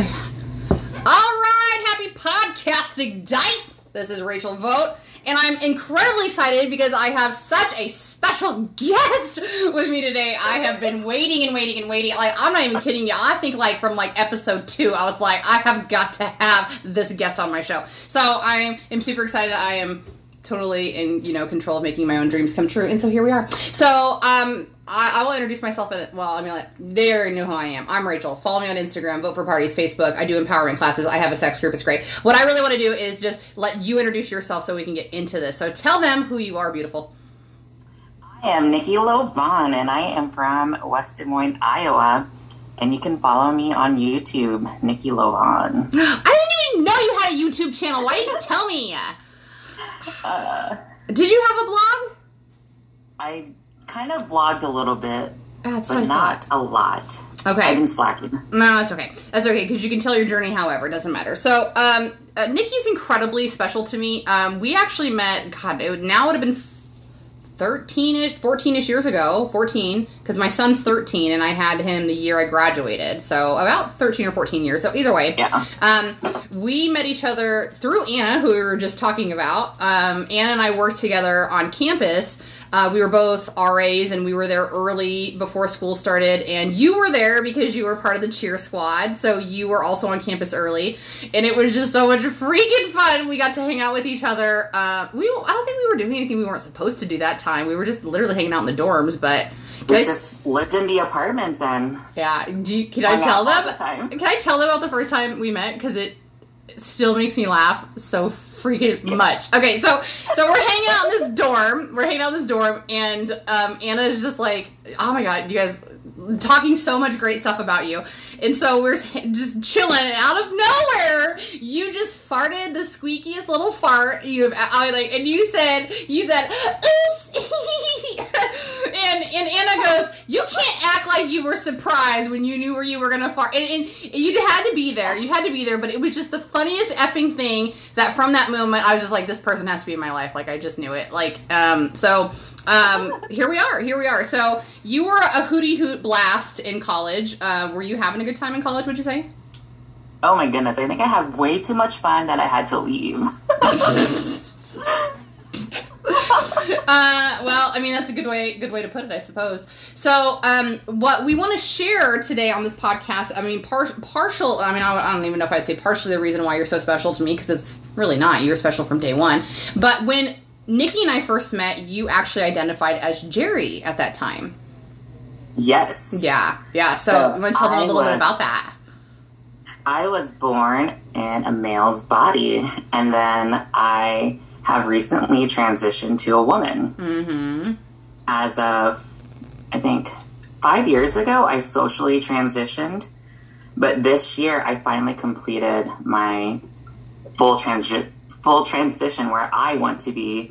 All right, happy podcasting date. This is Rachel Vote, and I'm incredibly excited because I have such a special guest with me today. I have been waiting and waiting and waiting. Like I'm not even kidding you. I think like from like episode two, I was like, I have got to have this guest on my show. So I am super excited. I am totally in you know control of making my own dreams come true, and so here we are. So um. I, I will introduce myself. In, well, I mean, like, they already know who I am. I'm Rachel. Follow me on Instagram. Vote for Parties. Facebook. I do empowerment classes. I have a sex group. It's great. What I really want to do is just let you introduce yourself so we can get into this. So tell them who you are, beautiful. I am Nikki Lovan, and I am from West Des Moines, Iowa. And you can follow me on YouTube, Nikki Lovan. I didn't even know you had a YouTube channel. Why didn't you tell me? Uh, Did you have a blog? I kind of blogged a little bit, That's but not a lot. Okay. I've been slacking. No, that's okay. That's okay because you can tell your journey. However, it doesn't matter. So, um, uh, Nikki's incredibly special to me. Um, we actually met. God, it would, now would have been thirteen ish, fourteen ish years ago. Fourteen because my son's thirteen and I had him the year I graduated. So about thirteen or fourteen years. So either way, Yeah. um, we met each other through Anna, who we were just talking about. Um, Anna and I worked together on campus. Uh, we were both RAs and we were there early before school started. And you were there because you were part of the cheer squad. So you were also on campus early. And it was just so much freaking fun. We got to hang out with each other. Uh, we I don't think we were doing anything we weren't supposed to do that time. We were just literally hanging out in the dorms. But We I- just lived in the apartments and yeah, do you, can I tell them? the time. Can I tell them about the first time we met? Because it still makes me laugh so freaking much. Okay, so so we're hanging out in this dorm. We're hanging out in this dorm, and um, Anna is just like, oh my god, you guys talking so much great stuff about you. And so we're just chilling, and out of nowhere, you just farted the squeakiest little fart you've I like, and you said, you said, oops. and and Anna goes, you can't act like you were surprised when you knew where you were gonna fart, and, and you had to be there. You had to be there, but it was just the funniest effing thing that from that moment I was just like, this person has to be in my life. Like I just knew it. Like um, so um, here we are. Here we are. So you were a hooty hoot blast in college. Uh, were you having a good time in college? Would you say? oh my goodness, I think I had way too much fun that I had to leave. uh, well, I mean that's a good way good way to put it, I suppose. So, um, what we want to share today on this podcast, I mean, par- partial. I mean, I, I don't even know if I'd say partially the reason why you're so special to me because it's really not. You were special from day one. But when Nikki and I first met, you actually identified as Jerry at that time. yes. Yeah, yeah. So, So, you want to tell them a little bit about that? I was born in a male's body, and then I have recently transitioned to a woman. Mm-hmm. As of, I think, five years ago, I socially transitioned, but this year I finally completed my full transi- full transition where I want to be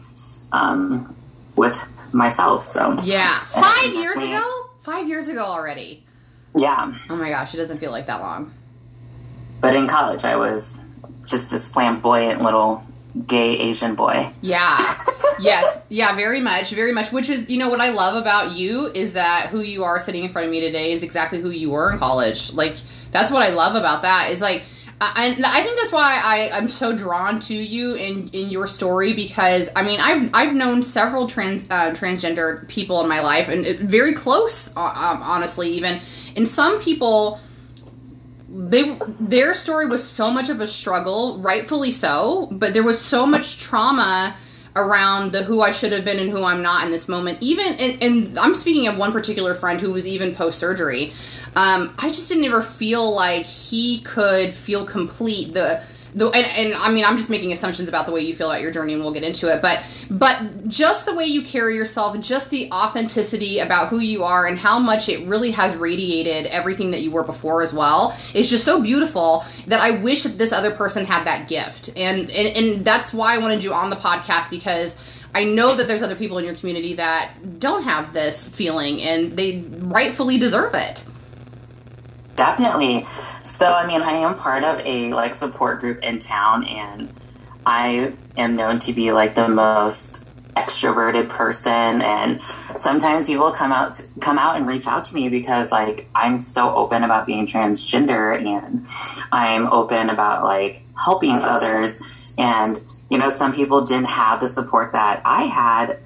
um, with myself. So Yeah, And five years ago. Five years ago already. yeah, Oh my gosh, it doesn't feel like that long. but in college I was just this flamboyant little gay Asian boy. Yeah. yes. Yeah, very much. Very much. Which is, you know, what I love about you is that who you are sitting in front of me today is exactly who you were in college. Like, that's what I love about that is like, I, I think that's why I, I'm so drawn to you in, in your story because I mean I've I've known several trans uh, transgender people in my life and very close uh, um, honestly even. And some people they their story was so much of a struggle, rightfully so, but there was so much trauma around the who I should have been and who I'm not in this moment. Even and, I'm speaking of one particular friend who was even post surgery. Um, I just didn't ever feel like he could feel complete. The the and, and I mean I'm just making assumptions about the way you feel about your journey and we'll get into it but but just the way you carry yourself just the authenticity about who you are and how much it really has radiated everything that you were before as well is just so beautiful that I wish that this other person had that gift and and, and that's why I wanted you on the podcast because I know that there's other people in your community that don't have this feeling and they rightfully deserve it. Definitely. So, I mean, I am part of a like support group in town, and I am known to be like the most extroverted person and sometimes people come out come out and reach out to me because like I'm so open about being transgender and I'm open about like helping others and you know some people didn't have the support that I had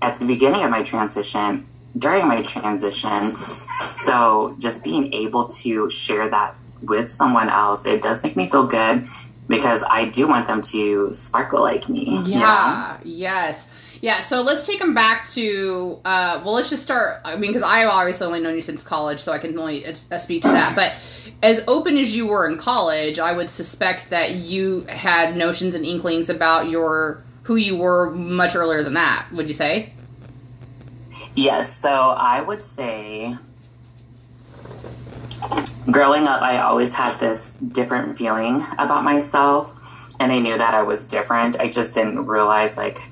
at the beginning of my transition during my transition so just being able to share that with someone else it does make me feel good because I do want them to sparkle like me. Yeah. Yes. Yeah. So let's take them back to. Uh, well, let's just start. I mean, because I've obviously only known you since college, so I can only uh, speak to that. But as open as you were in college, I would suspect that you had notions and inklings about your who you were much earlier than that. Would you say? Yes. So I would say growing up, I always had this different feeling about myself, and I knew that I was different. I just didn't realize like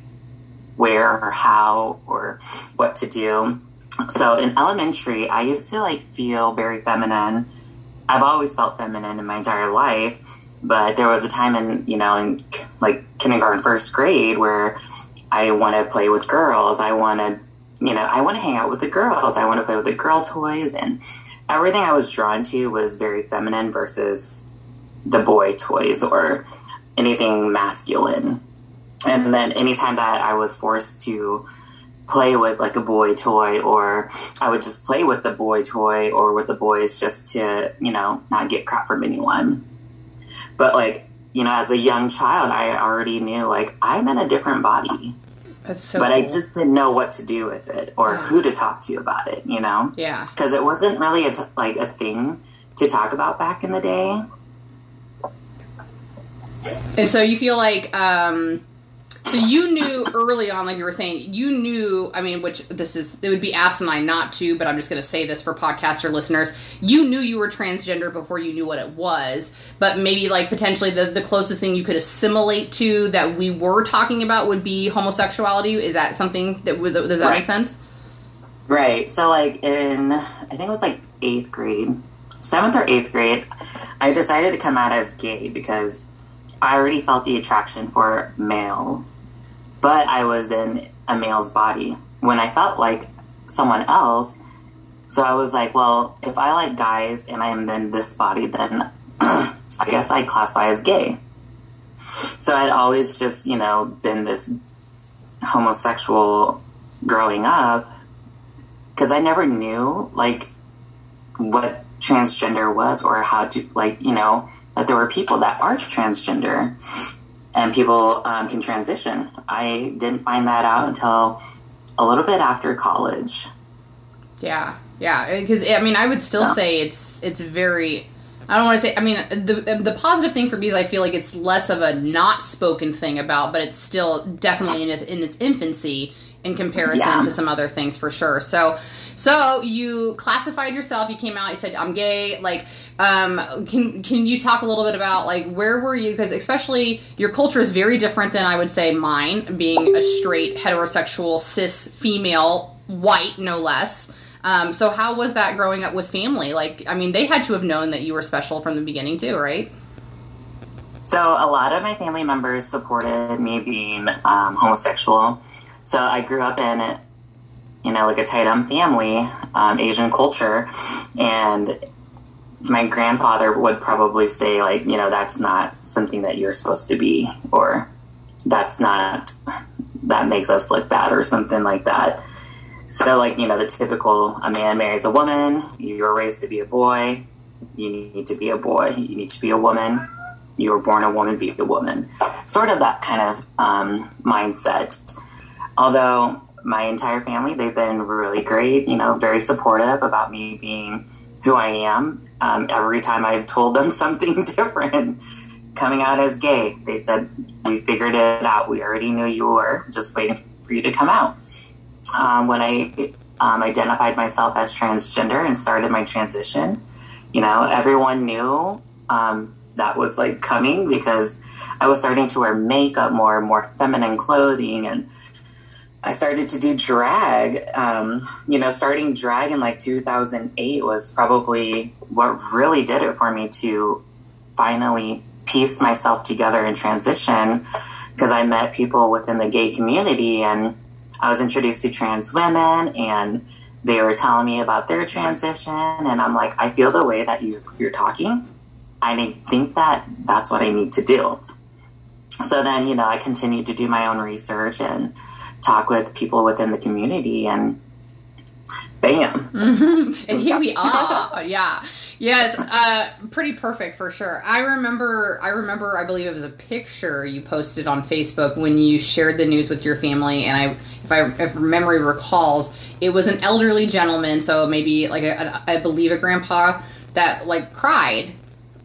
where or how or what to do. So in elementary, I used to like feel very feminine. I've always felt feminine in my entire life, but there was a time in you know in like kindergarten, first grade where I wanted to play with girls. I wanted you know I want to hang out with the girls. I want to play with the girl toys and everything I was drawn to was very feminine versus the boy toys or anything masculine. And then anytime that I was forced to play with like a boy toy or I would just play with the boy toy or with the boys just to, you know, not get crap from anyone. But like, you know, as a young child, I already knew like I'm in a different body. That's so. but cool. I just didn't know what to do with it or who to talk to about it, you know? Yeah. Because it wasn't really a t- like a thing to talk about back in the day. And so you feel like, um, so you knew early on, like you were saying, you knew, I mean, which this is, it would be asinine not to, but I'm just going to say this for podcaster listeners. You knew you were transgender before you knew what it was, but maybe like potentially the, the closest thing you could assimilate to that we were talking about would be homosexuality. Is that something that would, does that Right. make sense? Right. So, like, in, I think it was like eighth grade, seventh or eighth grade, I decided to come out as gay because I already felt the attraction for male, but I was in a male's body when I felt like someone else. So I was like, well, if I like guys and I am in this body, then I guess I classify as gay. So I'd always just, you know, been this homosexual growing up because I never knew like what transgender was or how to like you know that there were people that are transgender and people um, can transition. I didn't find that out until a little bit after college. Yeah, yeah. Because I mean, I would still Yeah. say it's it's very. I don't want to say. I mean, the the positive thing for me is I feel like it's less of a not spoken thing about, but it's still definitely in, in its infancy in comparison Yeah. to some other things for sure. So, so you classified yourself. You came out. You said I'm gay. Like, um, can can you talk a little bit about like where were you? Because especially your culture is very different than I would say mine, being a straight heterosexual cis female, white no less. Um, so how was that growing up with family? Like, I mean, they had to have known that you were special from the beginning too, right? So a lot of my family members supported me being um, homosexual. So I grew up in, you know, like a tight family, um, Asian culture, and my grandfather would probably say like, you know, that's not something that you're supposed to be, or that's not that makes us look bad, or something like that. So like, you know, the typical a man marries a woman, you're raised to be a boy, you need to be a boy, you need to be a woman you were born a woman, be a woman. Sort of that kind of um, mindset. Although my entire family, they've been really great, you know, very supportive about me being who I am. Um, every time I've told them something different, coming out as gay, they said, We figured it out. We already knew you were, just waiting for you to come out. Um, when I um, identified myself as transgender and started my transition, you know, everyone knew um, that was like coming because I was starting to wear makeup more, more feminine clothing, and I started to do drag. Um, you know, starting drag in like 2008 was probably what really did it for me to finally piece myself together and transition because I met people within the gay community and I was introduced to trans women and they were telling me about their transition and I'm like, I feel the way that you, you're talking. And I think that that's what I need to do. So then, you know, I continued to do my own research and talk with people within the community and bam. Mm-hmm. And here we are. yeah. Yes, uh, pretty perfect for sure. I remember, I remember, I believe it was a picture you posted on Facebook when you shared the news with your family, and I, if I, if memory recalls, it was an elderly gentleman, so maybe like a, a, I believe a grandpa that like cried,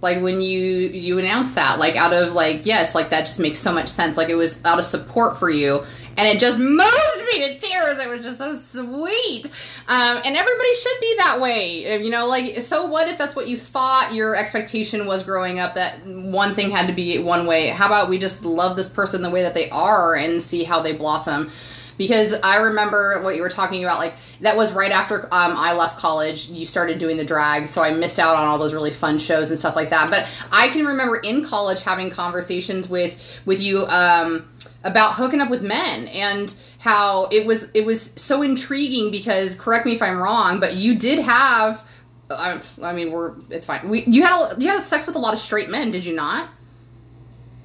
like when you you announced that, like out of like yes, like that just makes so much sense, like it was out of support for you, and it just moved me to tears. It was just so sweet. Um, and everybody should be that way. You know, like, so what if that's what you thought your expectation was growing up that one thing had to be one way? How about we just love this person the way that they are and see how they blossom? Because I remember what you were talking about, like, that was right after um, I left college. You started doing the drag, so I missed out on all those really fun shows and stuff like that. But I can remember in college having conversations with with you um, about hooking up with men and how it was it was so intriguing because correct me if I'm wrong, but you did have. I, I mean, we're it's fine. We you had a, you had sex with a lot of straight men, did you not?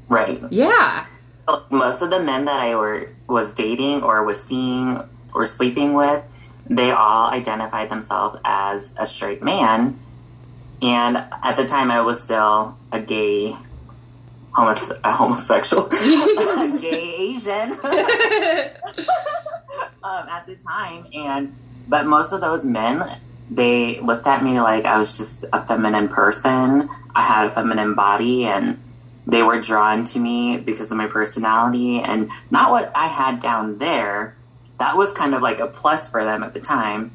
Right. Yeah. Most of the men that I were was dating or was seeing or sleeping with, they all identified themselves as a straight man. And at the time, I was still a gay, homos- a homosexual, a gay Asian um, at the time. And but most of those men, they looked at me like I was just a feminine person. I had a feminine body, and they were drawn to me because of my personality and not what I had down there. That was kind of like a plus for them at the time.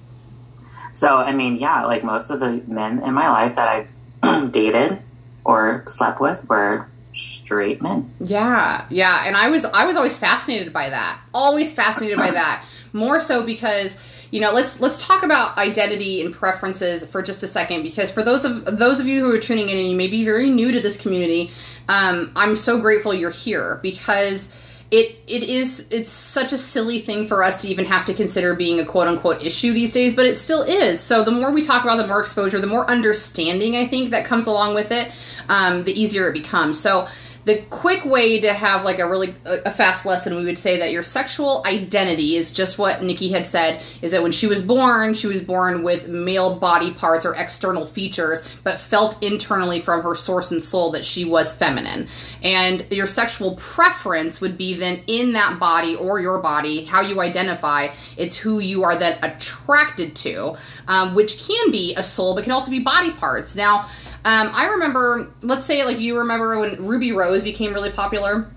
So, I mean, yeah, like most of the men in my life that I dated or slept with were straight men. Yeah, yeah, and I was I was always fascinated by that. Always fascinated by that. More so because you know let's let's talk about identity and preferences for just a second because for those of those of you who are tuning in and you may be very new to this community um, i'm so grateful you're here because it it is it's such a silly thing for us to even have to consider being a quote unquote issue these days but it still is. So the more we talk about the more exposure the more understanding i think that comes along with it um, the easier it becomes. So the quick way to have like a really a fast lesson we would say that your sexual identity is just what nikki had said is that when she was born she was born with male body parts or external features but felt internally from her source and soul that she was feminine. And your sexual preference would be then in that body or your body how you identify it's who you are then attracted to um, which can be a soul but can also be body parts. Now um, I remember, let's say, like you remember when Ruby Rose became really popular.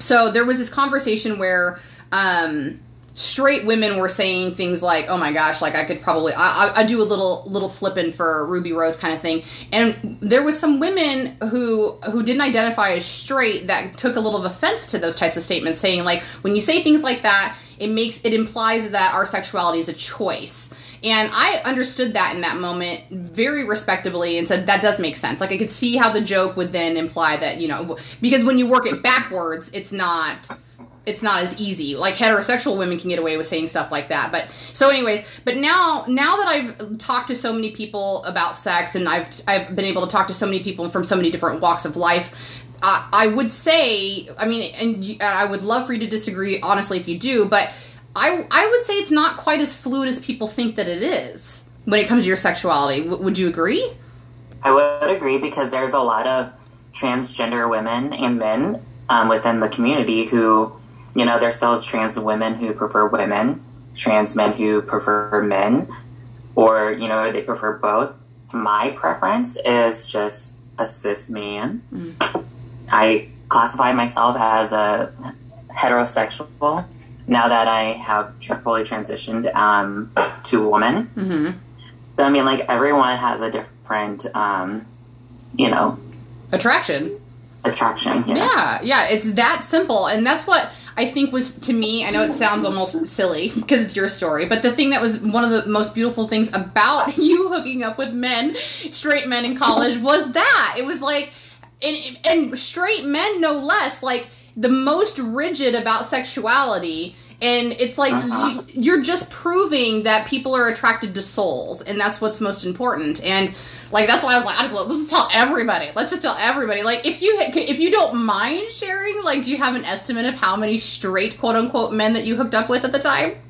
So there was this conversation where um, straight women were saying things like, "Oh my gosh, like I could probably I, I, I do a little little flipping for Ruby Rose kind of thing." And there was some women who who didn't identify as straight that took a little of offense to those types of statements, saying like, "When you say things like that, it makes it implies that our sexuality is a choice." And I understood that in that moment very respectably and said that does make sense. Like I could see how the joke would then imply that, you know, because when you work it backwards, it's not it's not as easy. Like heterosexual women can get away with saying stuff like that. But so anyways, but now now that I've talked to so many people about sex and I've I've been able to talk to so many people from so many different walks of life, uh, I would say, I mean, and you, I would love for you to disagree honestly if you do, but I I would say it's not quite as fluid as people think that it is when it comes to your sexuality. W- would you agree? I would agree because there's a lot of transgender women and men um, within the community who, you know, there's still trans women who prefer women, trans men who prefer men, or you know they prefer both. My preference is just a cis man. Mm. I classify myself as a heterosexual now that I have fully transitioned um, to a woman. Mm-hmm. So, I mean, like, everyone has a different, um, you know, attraction. Attraction, yeah. Yeah, yeah, it's that simple. And that's what I think was, to me, I know it sounds almost silly because it's your story, but the thing that was one of the most beautiful things about you hooking up with men, straight men in college, was that. It was like, and, and straight men, no less, like, the most rigid about sexuality and it's like Uh-huh. you, you're just proving that people are attracted to souls and that's what's most important. And like that's why i was like I just, let's just tell everybody. Let's just tell everybody. Like if you if you don't mind sharing like do you have an estimate of how many straight quote unquote men that you hooked up with at the time?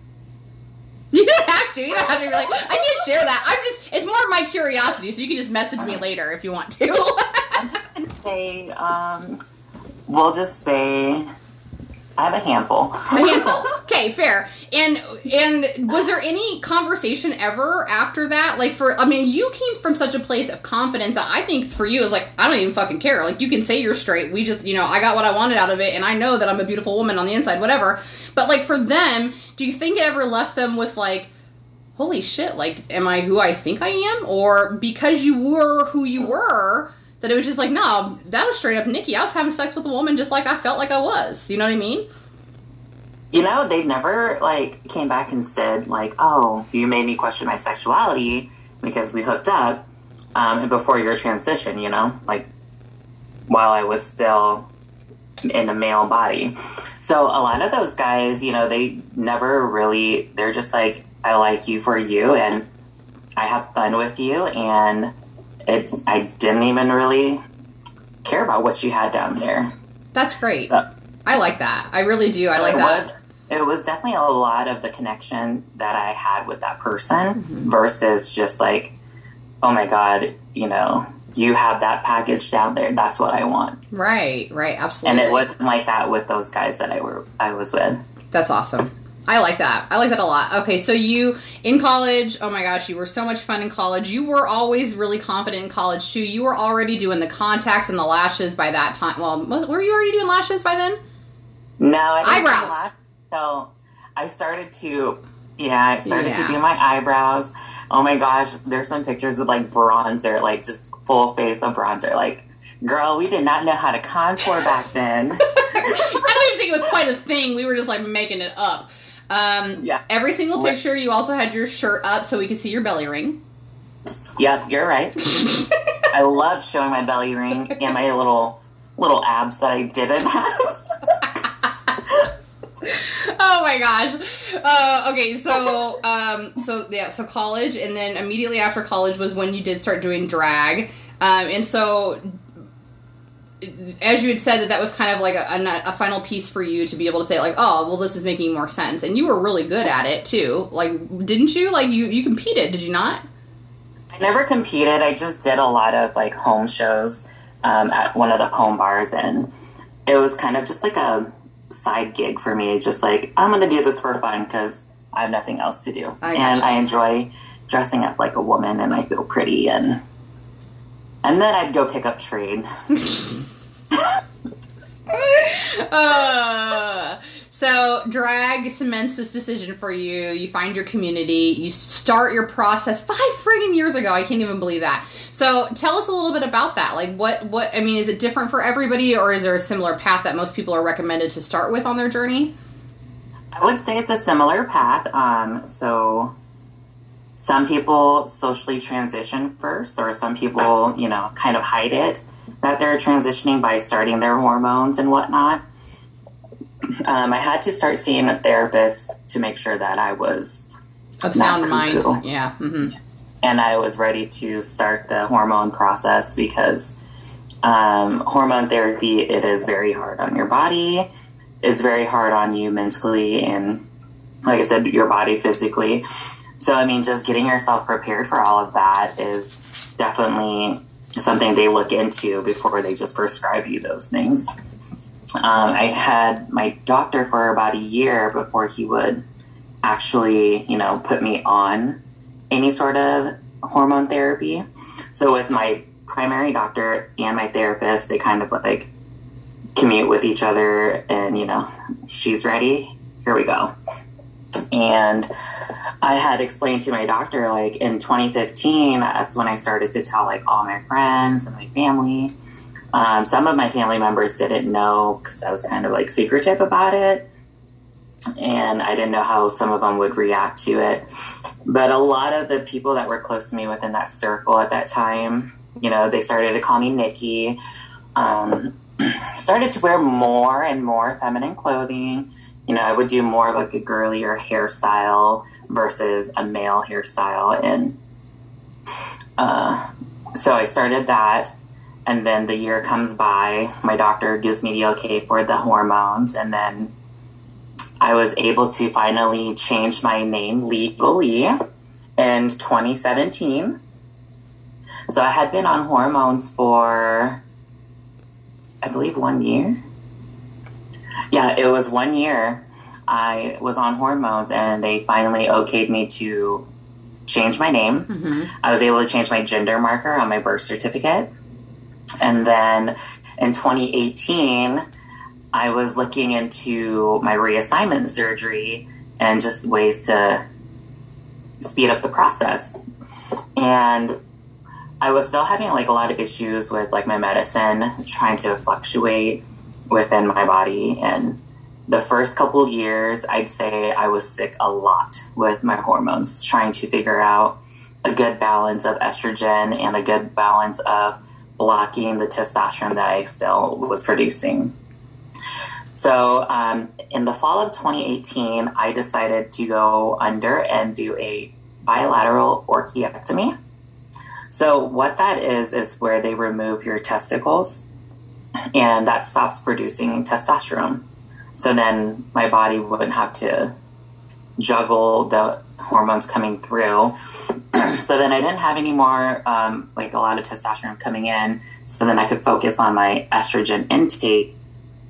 You don't have to you don't have to be like i can't share that. I'm just it's more of my curiosity so you can just message me later if you want to. I'm just gonna say, um, we'll just say I have a handful. A handful. Okay, fair. And and was there any conversation ever after that? Like for I mean, you came from such a place of confidence that I think for you is like I don't even fucking care. Like you can say you're straight. We just you know I got what I wanted out of it, and I know that I'm a beautiful woman on the inside, whatever. But like for them, do you think it ever left them with like? Holy shit, like, am I who I think I am? Or because you were who you were, that it was just like, no, that was straight up Nikki. I was having sex with a woman just like I felt like I was. You know what I mean? You know, they never like came back and said like, "Oh, you made me question my sexuality because we hooked up um, and before your transition." You know, like while I was still in a male body. So a lot of those guys, you know, they never really. They're just like, "I like you for you, and I have fun with you," and it. I didn't even really care about what you had down there. That's great. Uh, I like that. I really do. I like it that. Was, it was definitely a lot of the connection that I had with that person Mhm. versus just like, oh my God, you know, you have that package down there. That's what I want. Right, right, absolutely. And it wasn't like that with those guys that I were I was with. That's awesome. I like that. I like that a lot. Okay, so you in college, oh my gosh, you were so much fun in college. You were always really confident in college too. You were already doing the contacts and the lashes by that time. Well, were you already doing lashes by then? No, I didn't Eyebrows. lash- So I started to, yeah, I started Yeah. to do my eyebrows. Oh my gosh, there's some pictures of like bronzer, like just full face of bronzer. Like, girl, we did not know how to contour back then. I don't even think it was quite a thing. We were just like making it up. Um, Yeah. Every single picture, you also had your shirt up so we could see your belly ring. yep, you're right. I loved showing my belly ring and my little little abs that I didn't have. oh my gosh. Uh, okay, so um, so yeah, so college, and then immediately after college was when you did start doing drag, um, and so as you had said that that was kind of like a, a, a final piece for you to be able to say like oh well this is making more sense and you were really good at it too like didn't you like you you competed did you not I never competed. I just did a lot of like home shows um, at one of the home bars, and it was kind of just like a side gig for me. Just like I'm going to do this for fun because I have nothing else to do, I and. I enjoy dressing up like a woman, and I feel pretty, and and then I'd go pick up trade. uh, so drag cements this decision for you. You find your community. You start your process five friggin' years ago. I can't even believe that. So tell us a little bit about that. Like what what I mean, is it different for everybody, or is there a similar path that most people are recommended to start with on their journey? I would say it's a similar path. Um, so some people socially transition first, or some people, you know, kind of hide it that they're transitioning by starting their hormones and whatnot. Um, I had to start seeing a therapist to make sure that I was Of sound mind. Yeah. hmm and I was ready to start the hormone process because um, hormone therapy it is very hard on your body. It's very hard on you mentally and, like I said, your body physically. So I mean, just getting yourself prepared for all of that is definitely something they look into before they just prescribe you those things. Um, I had my doctor for about a year before he would actually, you know, put me on any sort of hormone therapy. So with my primary doctor and my therapist, they kind of like commute with each other and, you know, she's ready, here we go. And I had explained to my doctor, like in 2015, that's when I started to tell like all my friends and my family. Um, some of my family members didn't know because I was kind of like secretive about it. And I didn't know how some of them would react to it. But a lot of the people that were close to me within that circle at that time, you know, they started to call me Nikki. Um, started to wear more and more feminine clothing. You know, I would do more of like a girlier hairstyle versus a male hairstyle. And uh, so I started that. And then the year comes by, my doctor gives me the okay for the hormones. And then I was able to finally change my name legally in 2017. So I had been on hormones for, I believe, one year. Yeah, it was one year. I was on hormones and they finally okayed me to change my name. Mm-hmm. I was able to change my gender marker on my birth certificate. And then in 2018, I was looking into my reassignment surgery and just ways to speed up the process. And I was still having like a lot of issues with like my medicine trying to fluctuate within my body and the first couple of years I'd say I was sick a lot with my hormones trying to figure out a good balance of estrogen and a good balance of blocking the testosterone that I still was producing. So, um, in the fall of 2018, I decided to go under and do a bilateral orchiectomy. So, what that is, is where they remove your testicles and that stops producing testosterone. So then my body wouldn't have to juggle the hormones coming through. so then I didn't have any more, um, like a lot of testosterone coming in. So then I could focus on my estrogen intake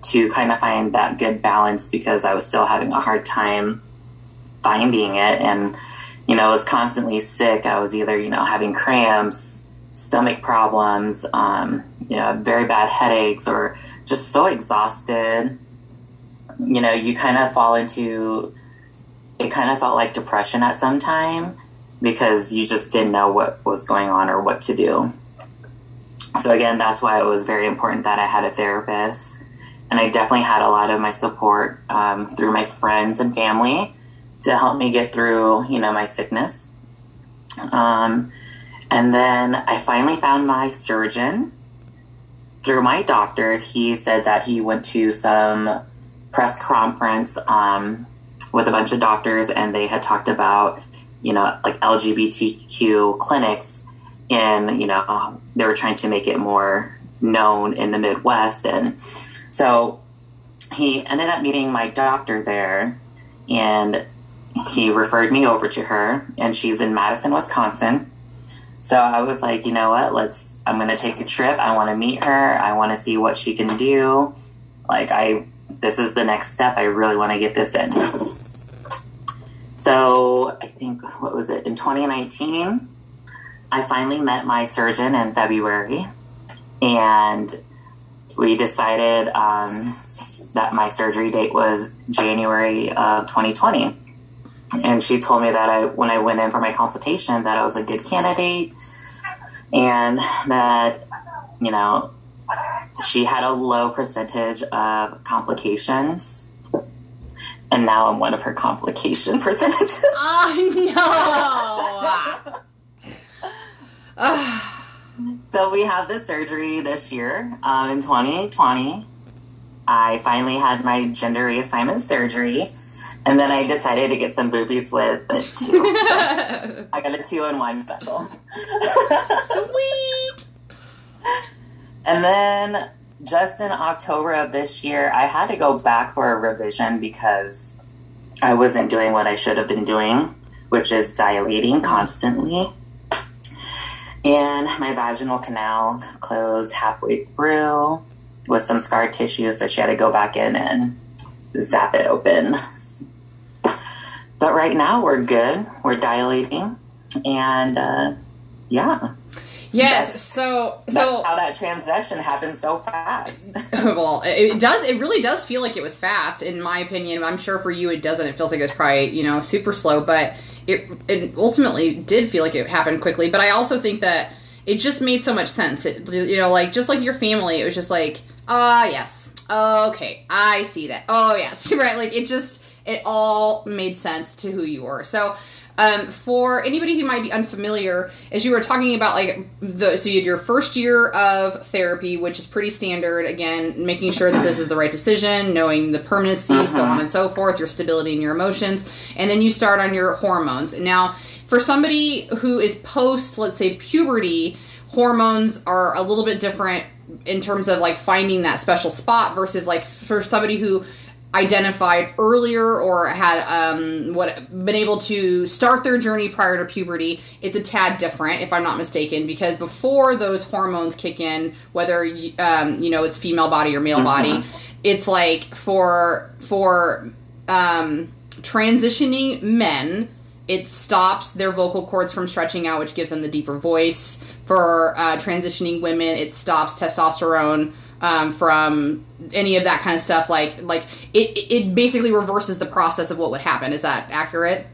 to kind of find that good balance because I was still having a hard time finding it. And, you know, I was constantly sick. I was either, you know, having cramps, stomach problems, um, you know, very bad headaches, or just so exhausted. You know, you kind of fall into it, kind of felt like depression at some time because you just didn't know what was going on or what to do. So, again, that's why it was very important that I had a therapist. And I definitely had a lot of my support um, through my friends and family to help me get through, you know, my sickness. Um, and then I finally found my surgeon through my doctor. He said that he went to some press conference um, with a bunch of doctors, and they had talked about, you know, like LGBTQ clinics, and you know, they were trying to make it more known in the Midwest, and so he ended up meeting my doctor there, and he referred me over to her, and she's in Madison, Wisconsin. So I was like, you know what? Let's. I'm going to take a trip. I want to meet her. I want to see what she can do. Like I, this is the next step. I really want to get this in. So I think what was it in 2019? I finally met my surgeon in February, and we decided um, that my surgery date was January of 2020 and she told me that I when I went in for my consultation that I was a good candidate and that you know she had a low percentage of complications and now I'm one of her complication percentages. Oh no. So we have the surgery this year um, in 2020. I finally had my gender reassignment surgery. And then I decided to get some boobies with it too. So I got a two in one special. Sweet. And then just in October of this year, I had to go back for a revision because I wasn't doing what I should have been doing, which is dilating constantly. And my vaginal canal closed halfway through with some scar tissue, so she had to go back in and zap it open. But right now we're good. We're dilating, and uh, yeah. Yes. So so how that transition happened so fast. well, it it does. It really does feel like it was fast, in my opinion. I'm sure for you it doesn't. It feels like it's probably you know super slow, but it it ultimately did feel like it happened quickly. But I also think that it just made so much sense. It, you know, like just like your family, it was just like, ah, yes, okay, I see that. Oh yes, right. Like it just it all made sense to who you were. So um, for anybody who might be unfamiliar, as you were talking about, like the so you had your first year of therapy, which is pretty standard. Again, making sure that this is the right decision, knowing the permanency, so on and so forth, your stability and your emotions, and then you start on your hormones. Now, for somebody who is post, let's say puberty, hormones are a little bit different in terms of like finding that special spot versus like for somebody who identified earlier or had um, what been able to start their journey prior to puberty it's a tad different if i'm not mistaken because before those hormones kick in whether you, um, you know it's female body or male body it's like for for um, transitioning men it stops their vocal cords from stretching out which gives them the deeper voice for uh, transitioning women it stops testosterone um, from any of that kind of stuff. Like like it it basically reverses the process of what would happen. Is that accurate?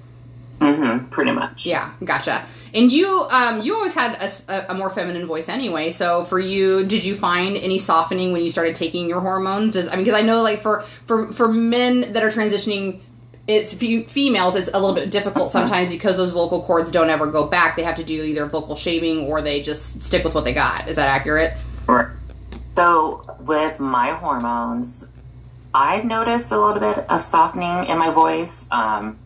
Mm-hmm. Pretty much. yeah. Gotcha. And you um you always had a, a, more feminine voice anyway. So for you did you find any softening when you started taking your hormones? Does, i mean because i know like for for for men that are transitioning it's fe- females it's a little bit difficult sometimes because those vocal cords don't ever go back they have to do either vocal shaving or they just stick with what they got is that accurate Right. So with my hormones, I've noticed a little bit of softening in my voice. Um,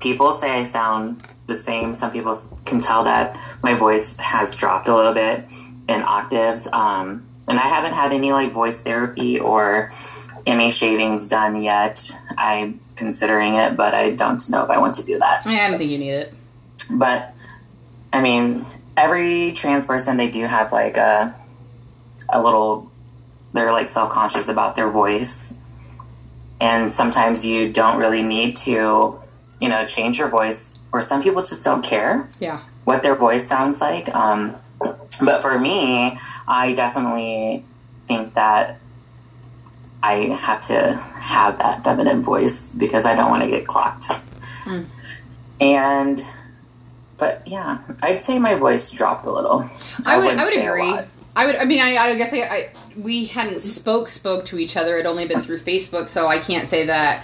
people say I sound the same. Some people can tell that my voice has dropped a little bit in octaves. Um, and I haven't had any like voice therapy or any shavings done yet. I'm considering it, but I don't know if I want to do that. i don't think you need it But I mean, every trans person they do have like a a little they're like self-conscious about their voice. And sometimes you don't really need to, you know, change your voice or some people just don't care yeah what their voice sounds like. Um, but for me, I definitely think that I have to have that feminine voice because I don't want to get clocked. Mm. And, but yeah, I'd say my voice dropped a little. I would. I would agree. I would. I mean, I, I guess I, I. We hadn't spoke spoke to each other. It only been through Facebook, so I can't say that.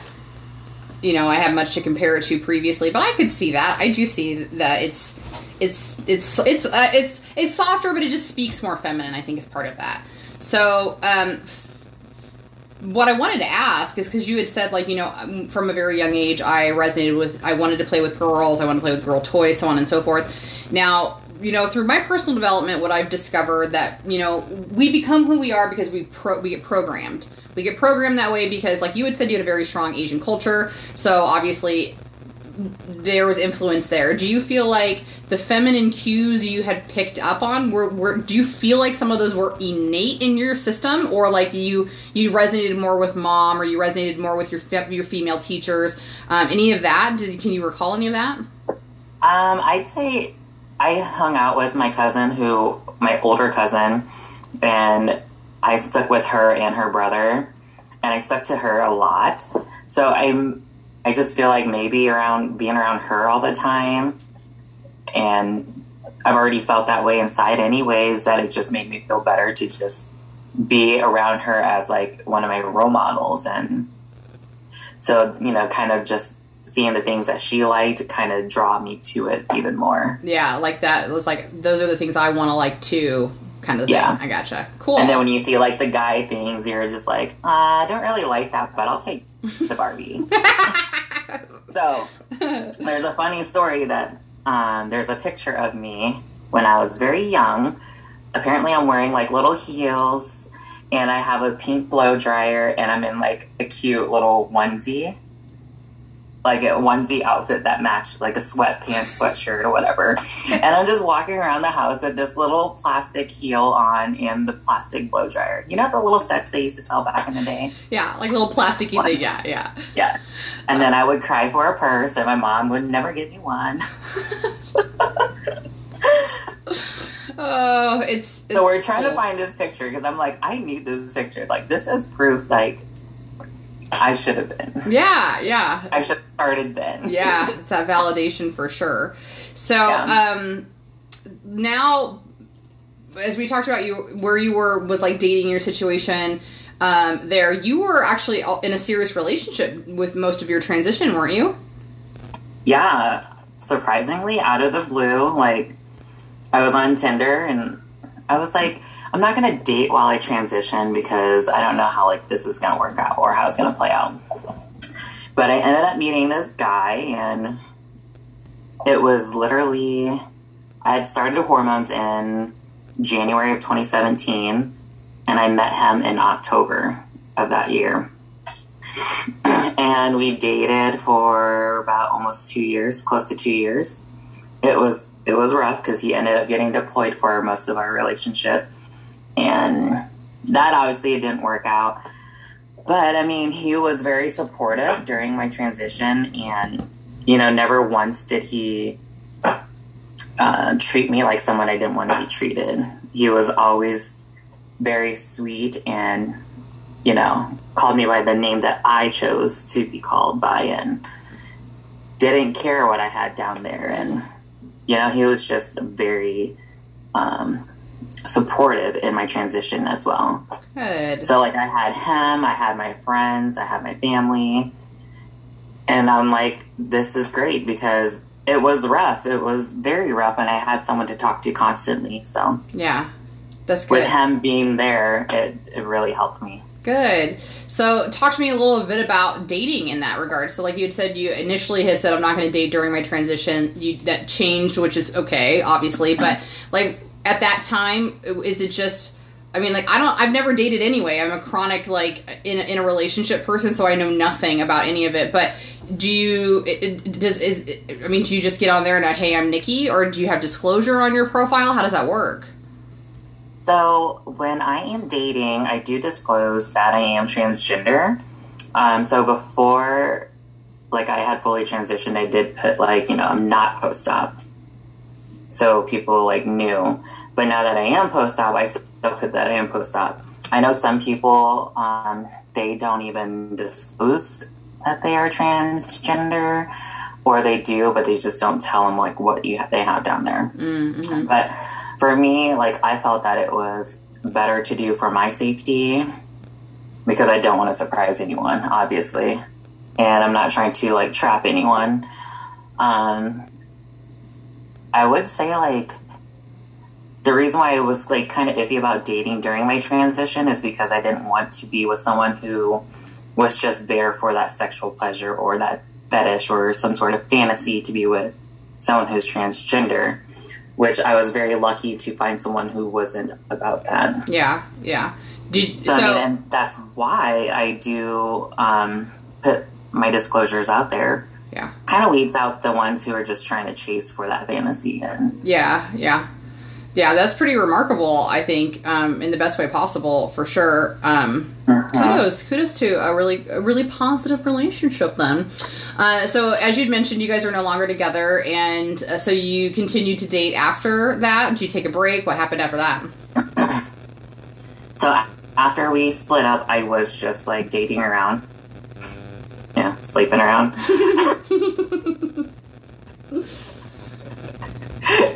You know, I have much to compare it to previously, but I could see that. I do see that it's, it's, it's, it's, uh, it's, it's softer, but it just speaks more feminine. I think is part of that. So, um, what I wanted to ask is because you had said, like, you know, um, from a very young age, I resonated with, I wanted to play with girls, I wanted to play with girl toys, so on and so forth. Now, you know, through my personal development, what I've discovered that you know we become who we are because we pro- we get programmed. We get programmed that way because, like you had said, you had a very strong Asian culture, so obviously there was influence there. Do you feel like the feminine cues you had picked up on were, were do you feel like some of those were innate in your system or like you you resonated more with mom or you resonated more with your your female teachers um, any of that Did, can you recall any of that Um, I'd say I hung out with my cousin, who my older cousin, and I stuck with her and her brother, and I stuck to her a lot. So I'm, I just feel like maybe around being around her all the time, and I've already felt that way inside, anyways. That it just made me feel better to just be around her as like one of my role models, and so you know, kind of just seeing the things that she liked kind of draw me to it even more. yeah like that it was like those are the things i want to like too kind of thing Yeah. i gotcha cool And then when you see like the guy things, you're just like, uh, I don't really like that, but I'll take the Barbie. so there's a funny story that um, there's a picture of me when I was very young. Apparently, I'm wearing like little heels, and I have a pink blow dryer, and I'm in like a cute little onesie. Like a onesie outfit that matched like a sweatpants, sweatshirt, or whatever. and I'm just walking around the house with this little plastic heel on and the plastic blow dryer. You know the little sets they used to sell back in the day? yeah like little plasticky thing yeah yeah Yeah. And then I would cry for a purse, and my mom would never give me one. oh it's, it's So we're trying to find this picture because I'm like, I need this picture. Like, this is proof, like, I should have been. yeah yeah I should have started then. yeah it's that validation for sure so Yeah. um now as we talked about you where you were with like dating your situation um there you were actually in a serious relationship with most of your transition weren't you Yeah. surprisingly out of the blue. Like I was on Tinder and I was like, I'm not gonna date while I transition because I don't know how like this is gonna work out or how it's gonna play out. But I ended up meeting this guy and it was literally I had started hormones in January of 2017 and I met him in October of that year. and we dated for about almost two years, close to two years. It was it was rough because he ended up getting deployed for most of our relationship, and that obviously didn't work out. But I mean, he was very supportive during my transition, and you know, never once did he uh, treat me like someone I didn't want to be treated. He was always very sweet and you know, called me by the name that I chose to be called by and didn't care what I had down there. And, you know, he was just very um, supportive in my transition as well. Good. So, like, I had him, I had my friends, I had my family. And I'm like, this is great because it was rough. It was very rough, and I had someone to talk to constantly. So, yeah, that's good. with him being there, it, it really helped me. Good. So, talk to me a little bit about dating in that regard. So, like you had said, you initially had said, "I'm not going to date during my transition." You, that changed, which is okay, obviously. But like at that time, is it just? I mean, like I don't. I've never dated anyway. I'm a chronic like in in a relationship person, so I know nothing about any of it. But do you? Does is? I mean, do you just get on there and hey, I'm Nikki, or do you have disclosure on your profile? How does that work? So when I am dating, I do disclose that I am transgender. Um, so before, like I had fully transitioned, I did put like you know I'm not post op, so people like knew. But now that I am post op, I still put that I am post op. I know some people um, they don't even disclose that they are transgender, or they do, but they just don't tell them like what you they have down there. Mm-hmm. But for me, like I felt that it was better to do for my safety because I don't want to surprise anyone, obviously, and I'm not trying to like trap anyone. Um, I would say like the reason why I was like kind of iffy about dating during my transition is because I didn't want to be with someone who was just there for that sexual pleasure or that fetish or some sort of fantasy to be with someone who's transgender which I was very lucky to find someone who wasn't about that. Yeah, yeah. Did So? I mean, and that's why I do um, put my disclosures out there. Yeah, Kind of weeds out the ones who are just trying to chase for that fantasy. And yeah, yeah, yeah. That's pretty remarkable. I think um, in the best way possible, for sure. Um, kudos, kudos to a really, a really positive relationship. Then, uh, so as you'd mentioned, you guys are no longer together, and uh, so you continued to date after that. Did you take a break? What happened after that? so after we split up, I was just like dating around. Yeah, sleeping around.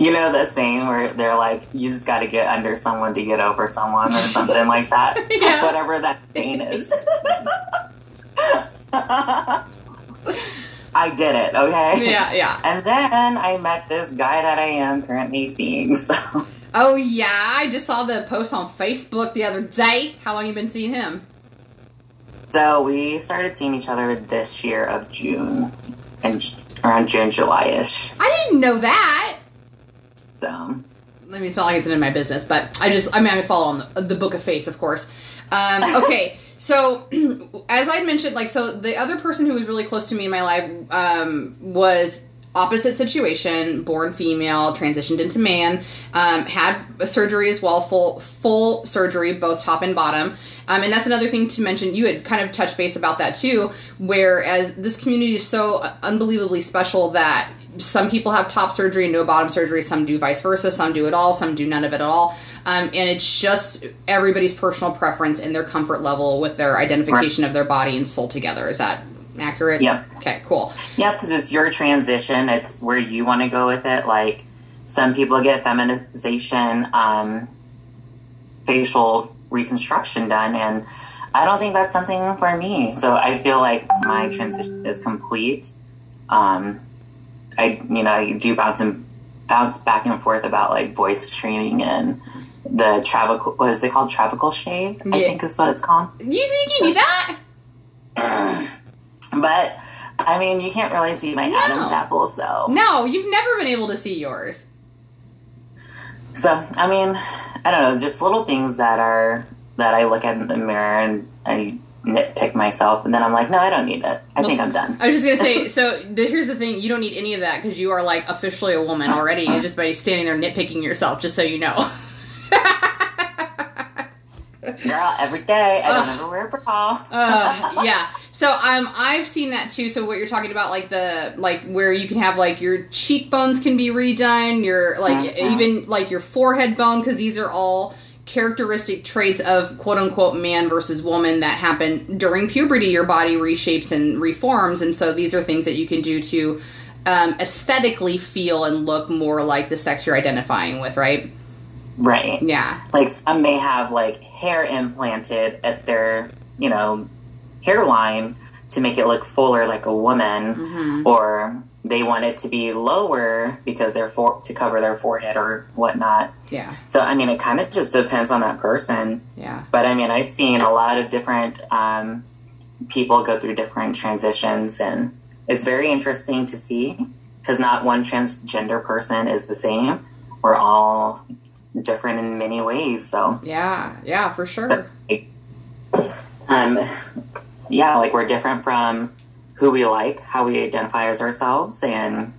you know the saying where they're like, you just got to get under someone to get over someone or something like that. Yeah. Whatever that saying is. I did it, okay? Yeah, yeah. And then I met this guy that I am currently seeing. So Oh yeah, I just saw the post on Facebook the other day. How long you been seeing him? So we started seeing each other this year of June, and around June, July-ish. I didn't know that. So I mean, it's not like it's in my business, but I just, I mean, I follow on the, the Book of Face, of course. Um, okay, so as I mentioned, like, so the other person who was really close to me in my life um, was opposite situation, born female, transitioned into man, um, had a surgery as well, full full surgery, both top and bottom. Um, and that's another thing to mention. You had kind of touched base about that too. Whereas this community is so unbelievably special that some people have top surgery and no bottom surgery. Some do vice versa. Some do it all. Some do none of it at all. Um, and it's just everybody's personal preference and their comfort level with their identification of their body and soul together. Is that accurate? Yep. Okay. Cool. yeah, because it's your transition. It's where you want to go with it. Like some people get feminization, um, facial reconstruction done, and I don't think that's something for me. So I feel like my transition is complete. Um, I you know I do bounce and bounce back and forth about like voice training and the travical what is they called travical shave I think is what it's called. You think you need that? But I mean you can't really see my No. Adam's apple, so No, you've never been able to see yours. so I mean I don't know just little things that are that I look at in the mirror and I nitpick myself and then I'm like no I don't need it I think I'm done. I was just gonna say. So the, here's the thing: you don't need any of that because you are like officially a woman already, just by standing there nitpicking yourself. Just so you know. Girl, every day I don't ever wear a bra. uh, yeah. So um, I've seen that too. So what you're talking about, like the like where you can have like your cheekbones can be redone, your like Mhm. even like your forehead bone, because these are all characteristic traits of quote unquote man versus woman that happen during puberty. Your body reshapes and reforms, and so these are things that you can do to um, aesthetically feel and look more like the sex you're identifying with, right? Right. Yeah. Like some may have like hair implanted at their, you know, hairline to make it look fuller like a woman, hmm or they want it to be lower because they're for to cover their forehead or whatnot. Yeah. So I mean, it kind of just depends on that person. Yeah. But I mean, I've seen a lot of different um, people go through different transitions, and it's very interesting to see because not one transgender person is the same. We're all different in many ways. So, Yeah. Yeah. For sure. um, yeah, like we're different from who we like, how we identify as ourselves, and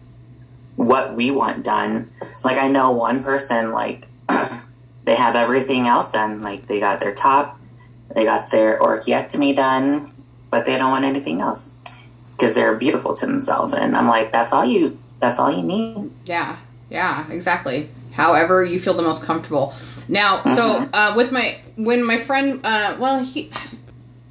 what we want done. Like I know one person, like they have everything else done. Like they got their top, they got their orchiectomy done, but they don't want anything else because they're beautiful to themselves. And I'm like, that's all you. That's all you need. Yeah, yeah, exactly. However, you feel the most comfortable. Now, so Mhm. uh, with my when my friend, uh, well, he